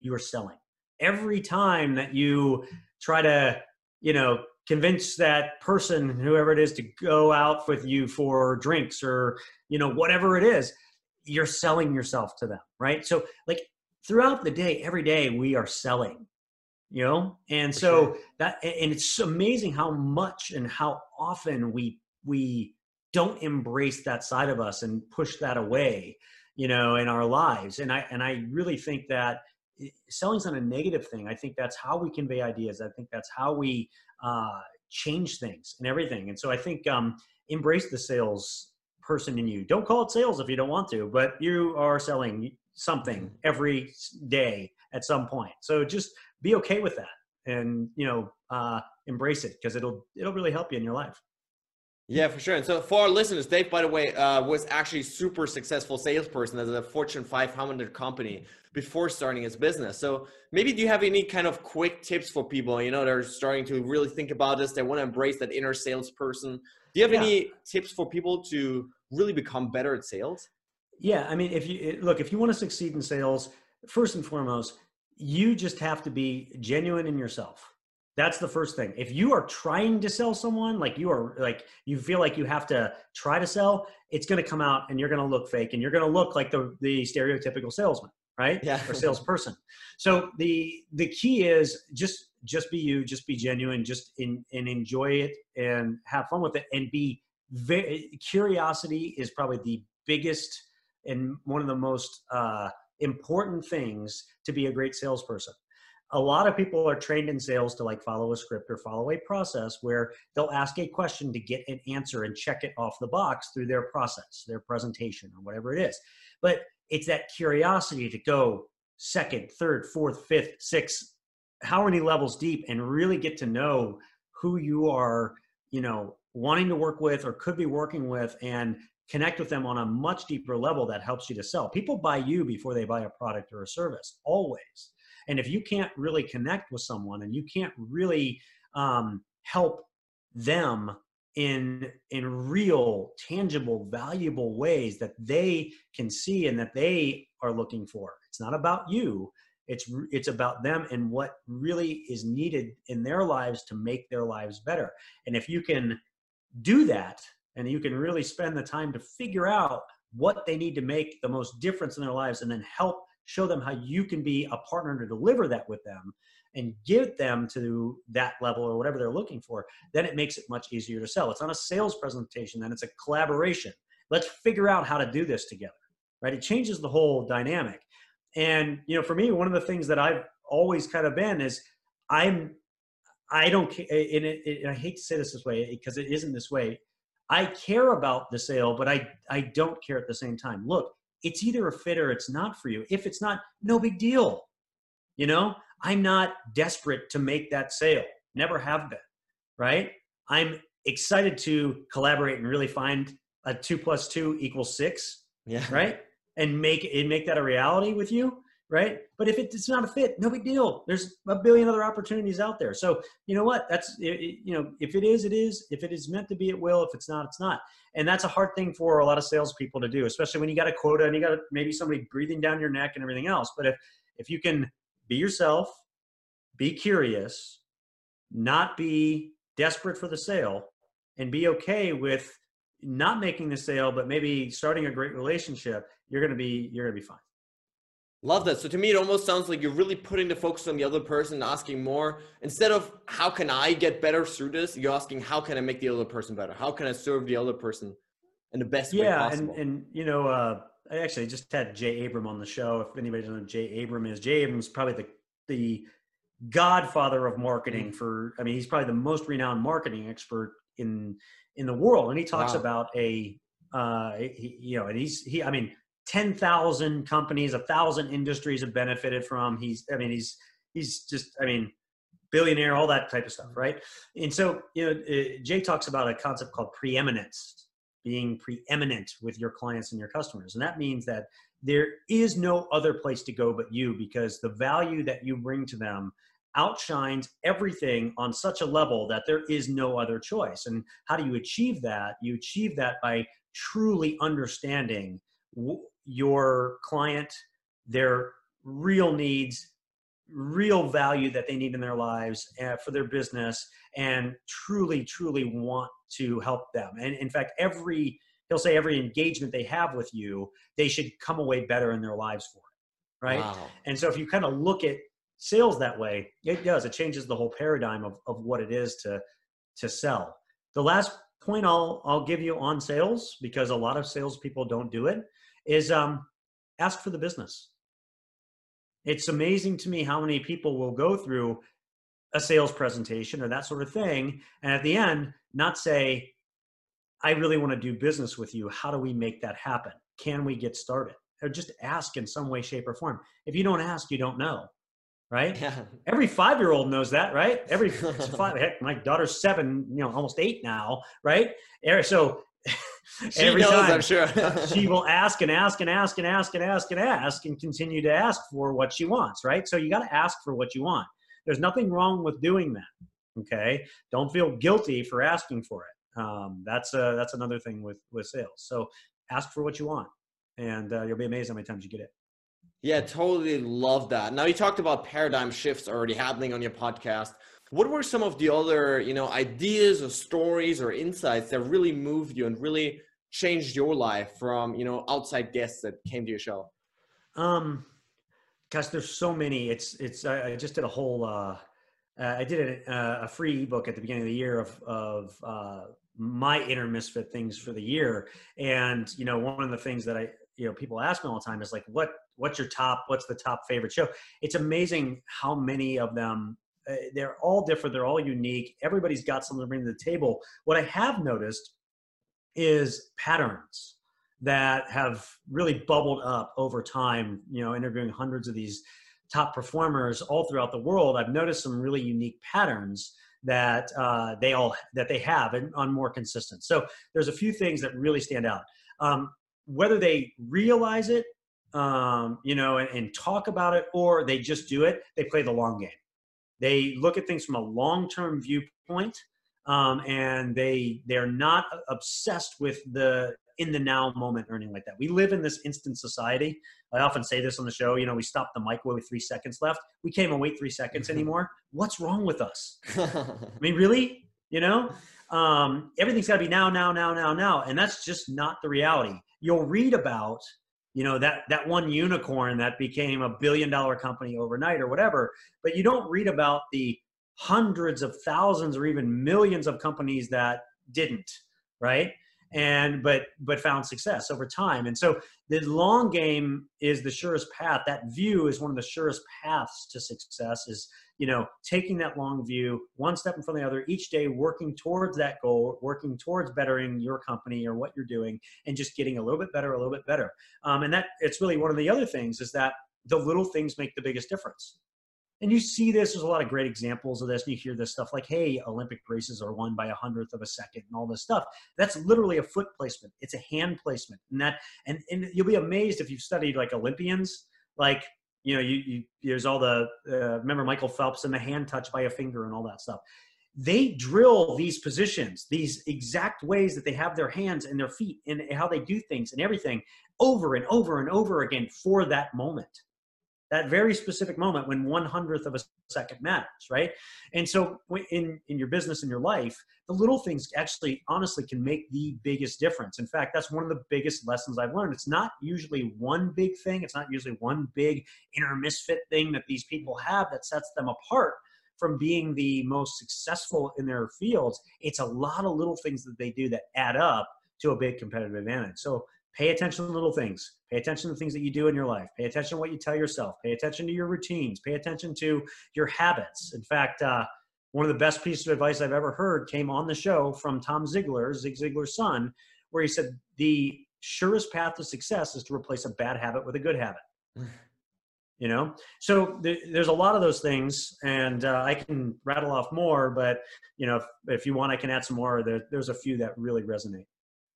you are selling. Every time that you try to, you know, convince that person, whoever it is, to go out with you for drinks or, you know, whatever it is, you're selling yourself to them, right? So like throughout the day, every day we are selling, you know? And so sure. that and it's amazing how much and how often we we don't embrace that side of us and push that away, you know, in our lives. And I and I really think that selling's not a negative thing. I think that's how we convey ideas. I think that's how we uh, change things and everything. And so I think um, embrace the sales person in you. Don't call it sales if you don't want to, but you are selling something mm-hmm. every day at some point. So just be okay with that and you know uh, embrace it because it'll it'll really help you in your life. Yeah, for sure. And so for our listeners, Dave, by the way, uh, was actually super successful salesperson as a Fortune 500 company before starting his business. So maybe do you have any kind of quick tips for people, you know, they're starting to really think about this, they want to embrace that inner salesperson. Do you have yeah. any tips for people to really become better at sales? Yeah, I mean, if you look, if you want to succeed in sales, first and foremost, you just have to be genuine in yourself. That's the first thing. If you are trying to sell someone, like you are like you feel like you have to try to sell, it's going to come out and you're going to look fake and you're going to look like the the stereotypical salesman right? Yeah. or salesperson. So the the key is just just be you, just be genuine, just in and enjoy it and have fun with it, and be very curiosity is probably the biggest and one of the most uh, important things to be a great salesperson. A lot of people are trained in sales to like follow a script or follow a process where they'll ask a question to get an answer and check it off the box through their process, their presentation, or whatever it is. But it's that curiosity to go second, third, fourth, fifth, sixth, how many levels deep and really get to know who you are, you know, wanting to work with or could be working with and connect with them on a much deeper level that helps you to sell. People buy you before they buy a product or a service, always. And if you can't really connect with someone and you can't really um, help them in in real tangible valuable ways that they can see and that they are looking for it's not about you it's it's about them and what really is needed in their lives to make their lives better and if you can do that and you can really spend the time to figure out what they need to make the most difference in their lives and then help show them how you can be a partner to deliver that with them and get them to that level or whatever they're looking for, then it makes it much easier to sell. It's not a sales presentation, then it's a collaboration. Let's figure out how to do this together, right? It changes the whole dynamic. And, you know, for me, one of the things that I've always kind of been is I'm, I don't, and, it, it, I hate to say this this way because it isn't this way. I care about the sale, but I, I don't care at the same time. Look, it's either a fit or it's not for you. If it's not, no big deal. You know, I'm not desperate to make that sale. Never have been, right? I'm excited to collaborate and really find a two plus two equals six. Yeah. Right. And make it make that a reality with you. Right. But if it's not a fit, no big deal. There's a billion other opportunities out there. So you know what? That's you know, if it is, it is. If it is meant to be, it will. If it's not, it's not. And that's a hard thing for a lot of salespeople to do, especially when you got a quota and you got maybe somebody breathing down your neck and everything else. But if if you can be yourself, be curious, not be desperate for the sale, and be okay with not making the sale, but maybe starting a great relationship, you're gonna be you're gonna be fine. Love that. So to me, it almost sounds like you're really putting the focus on the other person, asking more instead of how can I get better through this. You're asking how can I make the other person better? How can I serve the other person in the best yeah, way possible? Yeah, and and you know, uh, I actually just had Jay Abraham on the show. If anybody doesn't know Jay Abraham is, Jay Abraham is probably the the godfather of marketing mm. for. I mean, he's probably the most renowned marketing expert in in the world, and he talks wow. about a uh, he, you know, and he's he. I mean, ten thousand companies, a thousand industries have benefited from. He's. I mean, he's he's just. I mean, billionaire, all that type of stuff, right? And so, you know, uh, Jay talks about a concept called preeminence being preeminent with your clients and your customers. And that means that there is no other place to go but you because the value that you bring to them outshines everything on such a level that there is no other choice. And how do you achieve that? You achieve that by truly understanding your client, their real needs, real value that they need in their lives uh, for their business, and truly, truly want to help them. And in fact, every he'll say every engagement they have with you, they should come away better in their lives for it. Right. Wow. And so if you kind of look at sales that way, it does. It changes the whole paradigm of, of what it is to to sell. The last point I'll I'll give you on sales, because a lot of salespeople don't do it, is um, ask for the business. It's amazing to me how many people will go through a sales presentation or that sort of thing, and at the end, not say, I really want to do business with you. How do we make that happen? Can we get started? Or just ask in some way, shape, or form. If you don't ask, you don't know right? Yeah. Every five year old knows that, right? (laughs) Every five, heck, my daughter's seven, you know, almost eight now, right? So (laughs) (laughs) she every knows, time I'm sure. she (laughs) will ask and ask and ask and ask and ask and ask and continue to ask for what she wants, right? So you got to ask for what you want. There's nothing wrong with doing that. Okay, don't feel guilty for asking for it. Um, that's a, that's another thing with with sales. So ask for what you want, and uh, you'll be amazed how many times you get it. Yeah, totally love that. Now you talked about paradigm shifts already happening on your podcast. What were some of the other, you know, ideas or stories or insights that really moved you and really changed your life from, you know, outside guests that came to your show? Um, gosh, there's so many. It's it's. I, just did a whole. Uh, uh, I did a, a free ebook at the beginning of the year of of uh, my inner misfit things for the year, and you know, one of the things that I you know people ask me all the time is like, what what's your top what's the top favorite show it's amazing how many of them uh, they're all different they're all unique everybody's got something to bring to the table what i have noticed is patterns that have really bubbled up over time you know interviewing hundreds of these top performers all throughout the world i've noticed some really unique patterns that uh, they all that they have and on more consistent so there's a few things that really stand out um, whether they realize it um, you know, and, and talk about it, or they just do it. They play the long game. They look at things from a long-term viewpoint, um, and they they're not obsessed with the in the now moment or anything like that. We live in this instant society. I often say this on the show. You know, we stop the microwave with three seconds left. We can't even wait three seconds mm-hmm. anymore. What's wrong with us? (laughs) I mean, really? You know, um, everything's got to be now, now, now, now, now, and that's just not the reality. You'll read about you know that that one unicorn that became a billion dollar company overnight or whatever but you don't read about the hundreds of thousands or even millions of companies that didn't right? And but but found success over time. And so the long game is the surest path. That view is one of the surest paths to success is you know taking that long view one step in front of the other each day working towards that goal working towards bettering your company or what you're doing and just getting a little bit better a little bit better. Um, and that it's really one of the other things is that the little things make the biggest difference and you see this there's a lot of great examples of this and you hear this stuff like hey olympic races are won by a hundredth of a second and all this stuff. That's literally a foot placement. It's a hand placement and that and, and you'll be amazed if you've studied like olympians. Like you know you, you there's all the uh, remember michael phelps and the hand touch by a finger and all that stuff. They drill these positions these exact ways that they have their hands and their feet and how they do things and everything over and over and over again for that moment that very specific moment when one hundredth of a second matters, right? And so in in your business in your life, the little things actually honestly can make the biggest difference. In fact, that's one of the biggest lessons I've learned. It's not usually one big thing, it's not usually one big inner misfit thing that these people have that sets them apart from being the most successful in their fields. It's a lot of little things that they do that add up to a big competitive advantage. So pay attention to little things. Pay attention to the things that you do in your life. Pay attention to what you tell yourself. Pay attention to your routines. Pay attention to your habits. In fact uh, one of the best pieces of advice i've ever heard came on the show from tom Ziglar, zig ziglar's son where he said the surest path to success is to replace a bad habit with a good habit. (laughs) You know? So th- there's a lot of those things and uh, i can rattle off more but you know if, if you want i can add some more. There, there's a few that really resonate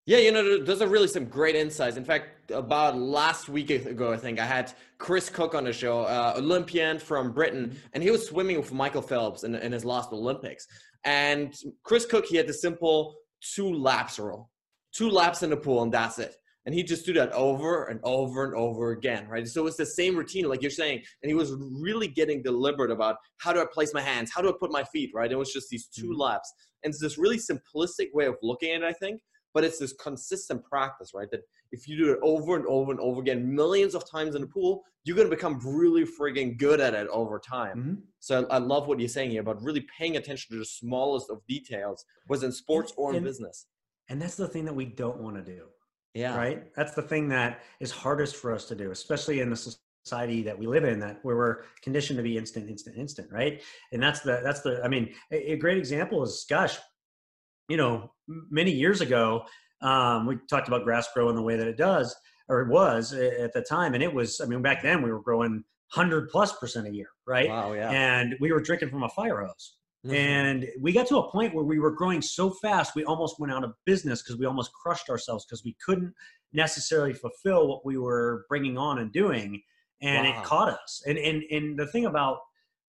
yeah, you know, those are really some great insights. In fact, about last week ago, I think I had Chris Cook on the show, uh, Olympian from Britain, mm-hmm. and he was swimming with Michael Phelps in, in his last Olympics. And Chris Cook, he had the simple two laps rule, two laps in the pool, and that's it. And he just do that over and over and over again, right? So it's the same routine, like you're saying. And he was really getting deliberate about how do I place my hands, how do I put my feet, right? It was just these 2 mm-hmm. laps, and it's this really simplistic way of looking at it, I think but it's this consistent practice, right? That if you do it over and over and over again, millions of times in the pool, you're going to become really frigging good at it over time. Mm-hmm. So I love what you're saying here about really paying attention to the smallest of details, was in sports or in and, business. And that's the thing that we don't want to do. Yeah. Right. That's the thing that is hardest for us to do, especially in the society that we live in that where we're conditioned to be instant instant instant right and that's the that's the i mean a, a great example is gosh you know many years ago um, we talked about Grasp growing the way that it does or it was at the time and it was i mean back then we were growing 100 plus percent a year right wow yeah and we were drinking from a fire hose mm-hmm. and we got to a point where we were growing so fast we almost went out of business because we almost crushed ourselves because we couldn't necessarily fulfill what we were bringing on and doing and wow. it caught us. And and and the thing about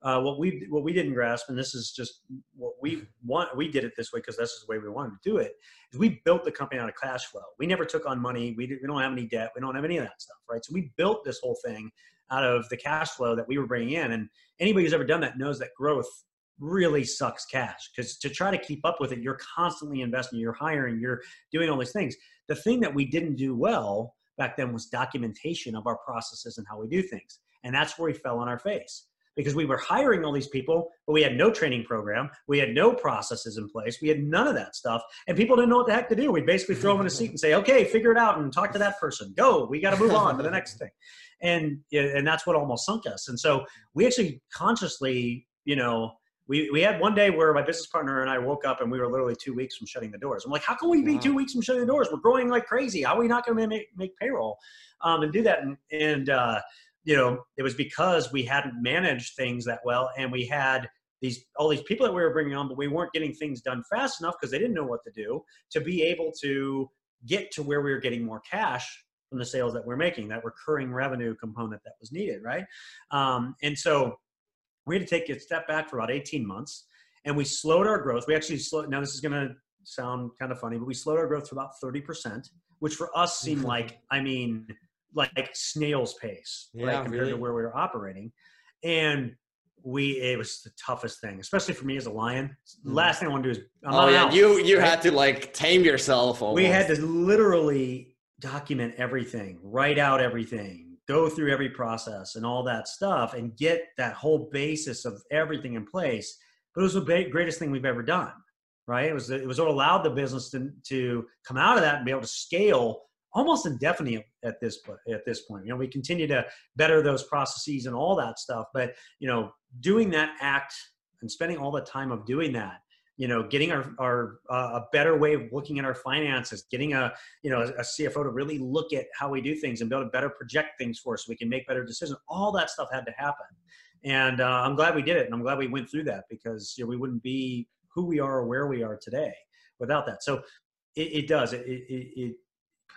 uh, what we what we didn't grasp, and this is just what we want. We did it this way because that's the way we wanted to do it. Is we built the company out of cash flow. We never took on money. We, we don't have any debt. We don't have any of that stuff, right? So we built this whole thing out of the cash flow that we were bringing in. And anybody who's ever done that knows that growth really sucks cash because to try to keep up with it, you're constantly investing, you're hiring, you're doing all these things. The thing that we didn't do well back then was documentation of our processes and how we do things. And that's where we fell on our face because we were hiring all these people, but we had no training program. We had no processes in place. We had none of that stuff. And people didn't know what the heck to do. We'd basically throw them in a seat and say, okay, figure it out and talk to that person. Go. We got to move on to the next thing. And, and that's what almost sunk us. And so we actually consciously, you know, we, we had one day where my business partner and I woke up and we were literally two weeks from shutting the doors. I'm like, how can we be wow. two weeks from shutting the doors? We're growing like crazy. How are we not going to make, make payroll um, and do that? And, and uh, you know, it was because we hadn't managed things that well and we had these all these people that we were bringing on, but we weren't getting things done fast enough because they didn't know what to do to be able to get to where we were getting more cash from the sales that we're making, that recurring revenue component that was needed, right? Um, and so we had to take a step back for about 18 months and we slowed our growth. We actually slowed, now this is going to sound kind of funny, but we slowed our growth to about 30%, which for us seemed mm-hmm. like, I mean, like snail's pace, yeah, right, compared really? to where we were operating. And we it was the toughest thing, especially for me as a lion. Mm. Last thing I want to do is I'm oh yeah, out, you you right? had to like tame yourself. Almost. We had to literally document everything, write out everything, go through every process and all that stuff and get that whole basis of everything in place. But it was the greatest thing we've ever done, right? It was it was what allowed the business to to come out of that and be able to scale almost indefinitely at this at this point. You know, we continue to better those processes and all that stuff, but you know, doing that act and spending all the time of doing that you know getting our, our uh, a better way of looking at our finances getting a you know a, a, cfo to really look at how we do things and be able to better project things for us so we can make better decisions all that stuff had to happen and uh, i'm glad we did it and i'm glad we went through that because you know, we wouldn't be who we are or where we are today without that so it, it does it, it, it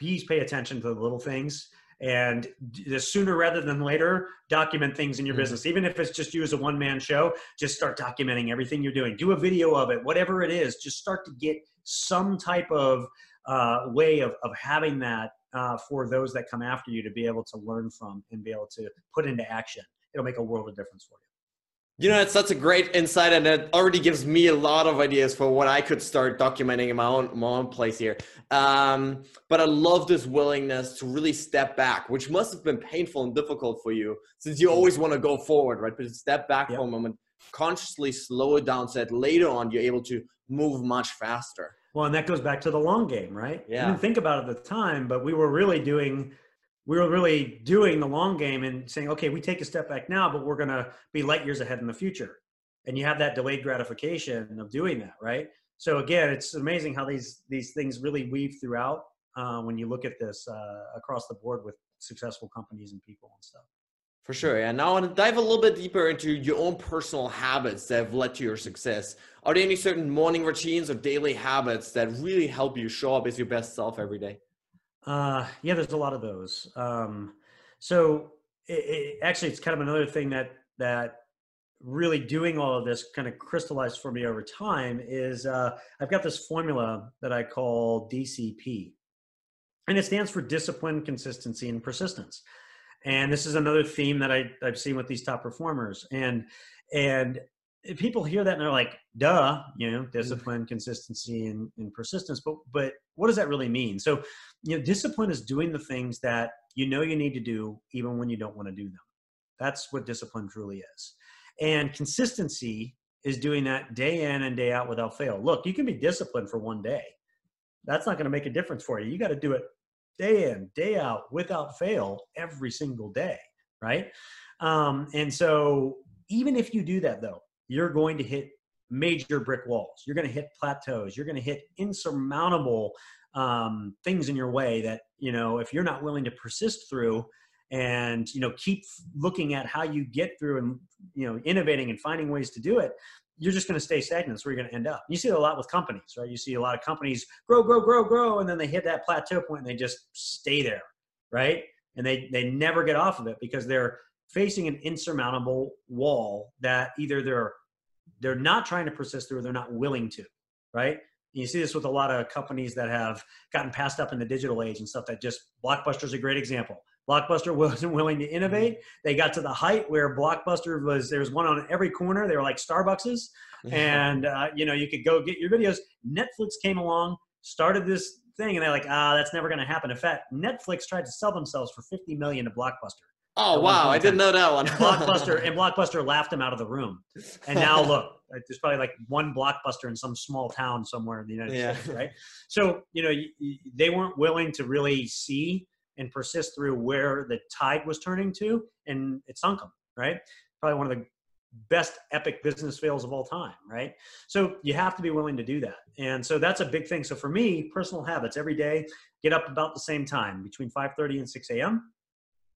please pay attention to the little things and the sooner rather than later document things in your mm-hmm. business. Even if it's just you as a one-man show just start documenting everything you're doing. Do a video of it whatever it is. Just start to get some type of uh, way of, of having that uh, for those that come after you to be able to learn from and be able to put into action. It'll make a world of difference for you you know, it's such a great insight, and it already gives me a lot of ideas for what I could start documenting in my own my own place here. Um, but I love this willingness to really step back, which must have been painful and difficult for you, since you always want to go forward, right? But step back yep. for a moment, consciously slow it down, so that later on you're able to move much faster. Well, and that goes back to the long game, right? Yeah. I didn't think about it at the time, but we were really doing we were really doing the long game and saying, okay, we take a step back now, but we're going to be light years ahead in the future. And you have that delayed gratification of doing that, right? So again, it's amazing how these these things really weave throughout uh, when you look at this uh, across the board with successful companies and people and stuff. For sure. Yeah. Now I want to dive a little bit deeper into your own personal habits that have led to your success. Are there any certain morning routines or daily habits that really help you show up as your best self every day? Uh, yeah, there's a lot of those. Um, so it, it, actually, it's kind of another thing that that really doing all of this kind of crystallized for me over time is uh, I've got this formula that I call DCP, and it stands for discipline, consistency, and persistence. And this is another theme that I, I've seen with these top performers. And and people hear that and they're like, duh, you know, discipline, consistency, and, and persistence. But but what does that really mean? So, you know, discipline is doing the things that you know you need to do even when you don't want to do them. That's what discipline truly is. And consistency is doing that day in and day out without fail. Look, you can be disciplined for one day. That's not going to make a difference for you. You got to do it day in, day out without fail every single day, right? Um, and so, even if you do that, though, you're going to hit major brick walls. You're going to hit plateaus. You're going to hit insurmountable um, things in your way that, you know, if you're not willing to persist through, and you know keep looking at how you get through and you know innovating and finding ways to do it you're just going to stay stagnant that's where you're going to end up you see it a lot with companies right you see a lot of companies grow grow grow grow and then they hit that plateau point and they just stay there right and they they never get off of it because they're facing an insurmountable wall that either they're they're not trying to persist through they're not willing to right you see this with a lot of companies that have gotten passed up in the digital age and stuff that just blockbuster is a great example Blockbuster (laughs) wasn't willing to innovate. They got to the height where Blockbuster was. There was one on every corner. They were like Starbuckses, and uh, you know you could go get your videos. Netflix came along, started this thing, and they're like, ah, that's never going to happen. In fact, Netflix tried to sell themselves for fifty million to Blockbuster. Oh wow, I didn't know that one. Blockbuster (laughs) and Blockbuster laughed them out of the room. And (laughs) now look, there's probably like one Blockbuster in some small town somewhere in the United yeah. States, right? So you know they weren't willing to really see and persist through where the tide was turning to, and it sunk them, right? Probably one of the best epic business fails of all time, right? So you have to be willing to do that. And so that's a big thing. So for me, personal habits every day, get up about the same time, between 5:30 and 6 a.m.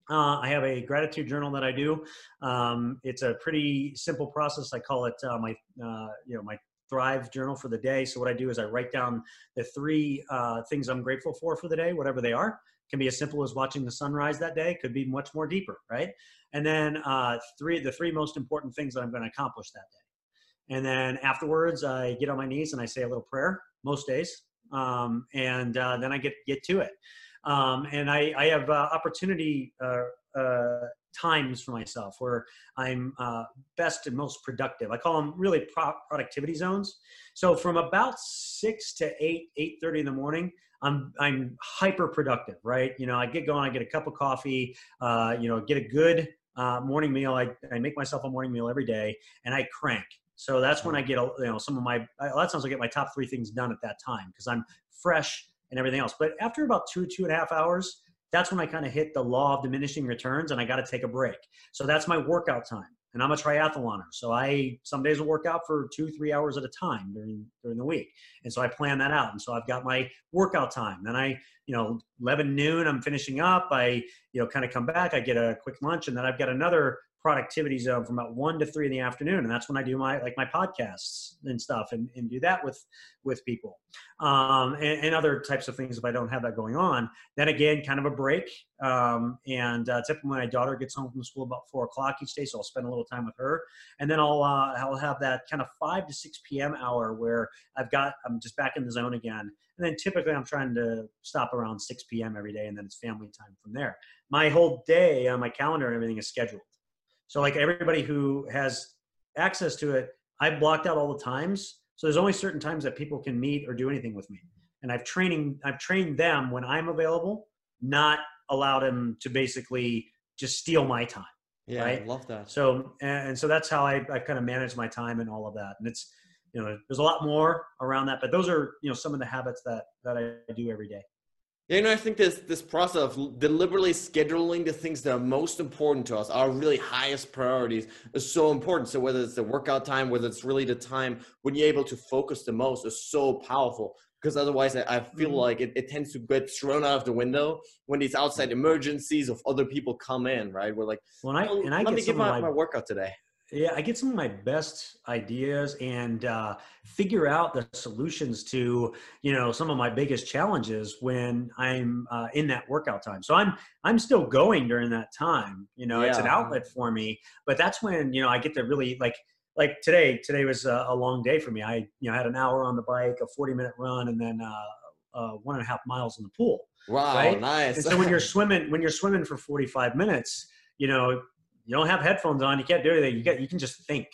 Uh, I have a gratitude journal that I do. Um, it's a pretty simple process. I call it uh, my, uh, you know, my Thrive journal for the day. So what I do is I write down the three uh, things I'm grateful for for the day, whatever they are can be as simple as watching the sunrise that day could be much more deeper right and then uh, three the three most important things that i'm going to accomplish that day and then afterwards i get on my knees and i say a little prayer most days um, and uh, then i get get to it um, and i, I have uh, opportunity uh, uh, times for myself where i'm uh, best and most productive i call them really pro- productivity zones so from about 6 to 8 8.30 in the morning I'm I'm hyper productive, right? You know, I get going, I get a cup of coffee, uh, you know, get a good uh, morning meal. I, I make myself a morning meal every day, and I crank. So that's when I get you know some of my lot of times I get my top three things done at that time because I'm fresh and everything else. But after about two two and a half hours, that's when I kind of hit the law of diminishing returns, and I got to take a break. So that's my workout time and I'm a triathloner. So I some days will work out for two, three hours at a time during during the week. And so I plan that out. And so I've got my workout time. Then I, you know, 11 noon, I'm finishing up. I, you know, kind of come back, I get a quick lunch, and then I've got another productivity zone from about one to three in the afternoon. And that's when i do my like my podcasts and stuff and, and do that with with people. Um, and, and, other types of things if i don't have that going on. Then again kind of a break. Um, and uh, typically my daughter gets home from school about four o'clock each day so i'll spend a little time with her. And then i'll uh, i'll have that kind of 5 to 6 p.m hour where i've got i'm just back in the zone again. And then typically i'm trying to stop around 6 p.m every day and then it's family time from there. My whole day on my calendar and everything is scheduled so like everybody who has access to it, I blocked out all the times. So there's only certain times that people can meet or do anything with me. And I've training I've trained them when I'm available, not allow them to basically just steal my time. Yeah, right? I love that. So and so that's how I, I kind of manage my time and all of that. And it's you know there's a lot more around that, but those are you know some of the habits that that I do every day. Yeah, you know, I think this this process of deliberately scheduling the things that are most important to us, our really highest priorities, is so important. So whether it's the workout time, whether it's really the time when you're able to focus the most, is so powerful. Because otherwise, I, I feel mm-hmm. like it, it tends to get thrown out of the window when these outside emergencies of other people come in. Right? We're like, well, I, and I let me give my, my workout today. Yeah, I get some of my best ideas and uh, figure out the solutions to you know some of my biggest challenges when I'm uh, in that workout time. So I'm I'm still going during that time. You know, yeah. it's an outlet for me. But that's when you know I get to really like like today. Today was a, a long day for me. I you know had an hour on the bike, a 40 minute run, and then uh, uh, one and a half miles in the pool. Wow, right? nice. And so when you're swimming when you're swimming for 45 minutes, you know you don't have headphones on, you can't do anything. You get you can just think,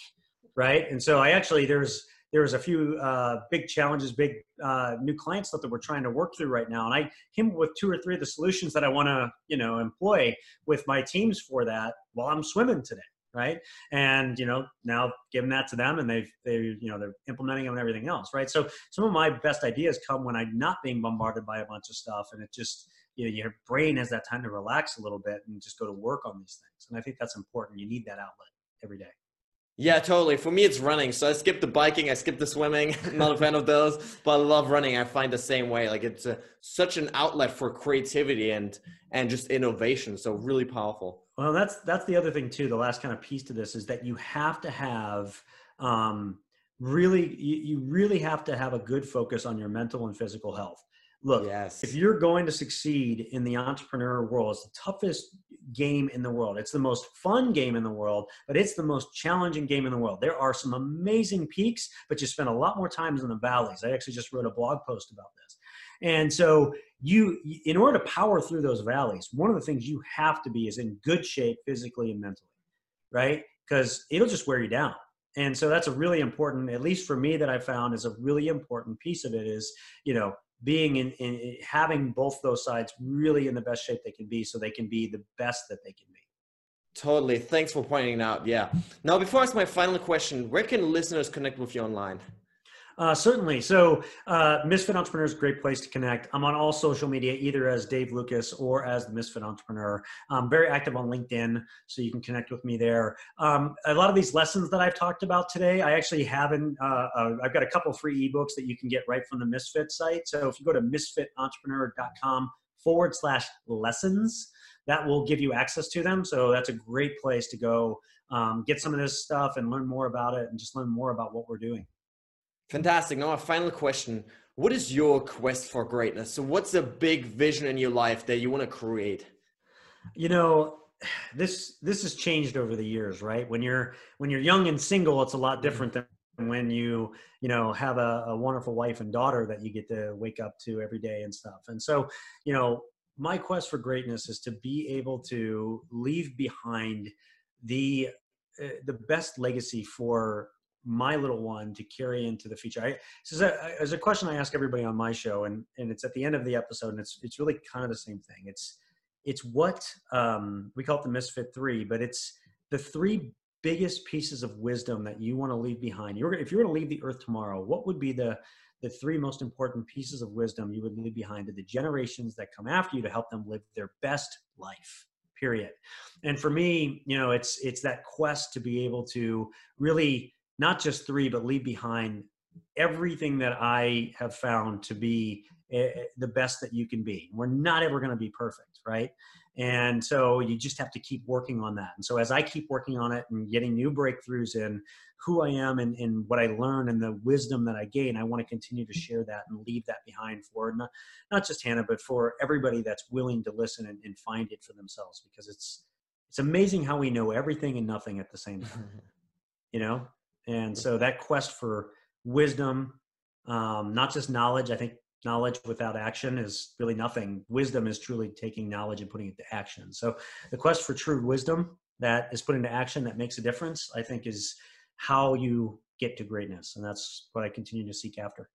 right? And so I actually there's there was a few uh, big challenges, big uh, new clients that we're trying to work through right now, and I came with two or three of the solutions that I want to you know employ with my teams for that while I'm swimming today right and you know now giving that to them and they've they you know they're implementing them and everything else right so some of my best ideas come when i'm not being bombarded by a bunch of stuff and it just you know your brain has that time to relax a little bit and just go to work on these things and i think that's important you need that outlet every day yeah, totally. For me, it's running. So I skip the biking, I skip the swimming. (laughs) not a fan of those, but I love running. I find the same way. Like it's a, such an outlet for creativity and and just innovation. So really powerful. Well, that's that's the other thing too. The last kind of piece to this is that you have to have um, really you, you really have to have a good focus on your mental and physical health. Look, yes. if you're going to succeed in the entrepreneur world, it's the toughest game in the world. It's the most fun game in the world, but it's the most challenging game in the world. There are some amazing peaks, but you spend a lot more times in the valleys. I actually just wrote a blog post about this. And so you in order to power through those valleys, one of the things you have to be is in good shape physically and mentally, right? Because it'll just wear you down. And so that's a really important, at least for me, that I found is a really important piece of it is, you know, being in, in having both those sides really in the best shape they can be so they can be the best that they can be. Totally. Thanks for pointing out. Yeah. Now, before I ask my final question, where can listeners connect with you online? Uh, certainly. So, uh, Misfit Entrepreneur is a great place to connect. I'm on all social media, either as Dave Lucas or as the Misfit Entrepreneur. I'm very active on LinkedIn, so you can connect with me there. Um, a lot of these lessons that I've talked about today, I actually have in, uh, uh I've got a couple free ebooks that you can get right from the Misfit site. So, if you go to misfitentrepreneur.com forward slash lessons, that will give you access to them. So, that's a great place to go um, get some of this stuff and learn more about it and just learn more about what we're doing. Fantastic. Now, a final question. What is your quest for greatness? So, what's a big vision in your life that you want to create? You know, this this has changed over the years, right? When you're when you're young and single, it's a lot mm-hmm. different than when you you know have a, a wonderful wife and daughter that you get to wake up to every day and stuff. And so, you know, my quest for greatness is to be able to leave behind the uh, the best legacy for my little one to carry into the future? I, this is a, is a question I ask everybody on my show, and and it's at the end of the episode, and it's it's really kind of the same thing. It's it's what um, we call it the Misfit Three, but it's the three biggest pieces of wisdom that you want to leave behind. You're if you're going to leave the earth tomorrow, what would be the the three most important pieces of wisdom you would leave behind to the generations that come after you to help them live their best life period and for me you know it's it's that quest to be able to really not just three, but leave behind everything that I have found to be eh, eh, the best that you can be. We're not ever going to be perfect, right? And so you just have to keep working on that. And so as I keep working on it and getting new breakthroughs in who I am and, and what I learn and the wisdom that I gain, I want to continue to share that and leave that behind for not, not just Hannah, but for everybody that's willing to listen and, and find it for themselves because it's it's amazing how we know everything and nothing at the same time. (laughs) you know, and so that quest for wisdom, um, not just knowledge, I think knowledge without action is really nothing. Wisdom is truly taking knowledge and putting it to action. So the quest for true wisdom that is put into action that makes a difference, I think is how you get to greatness. And that's what I continue to seek after.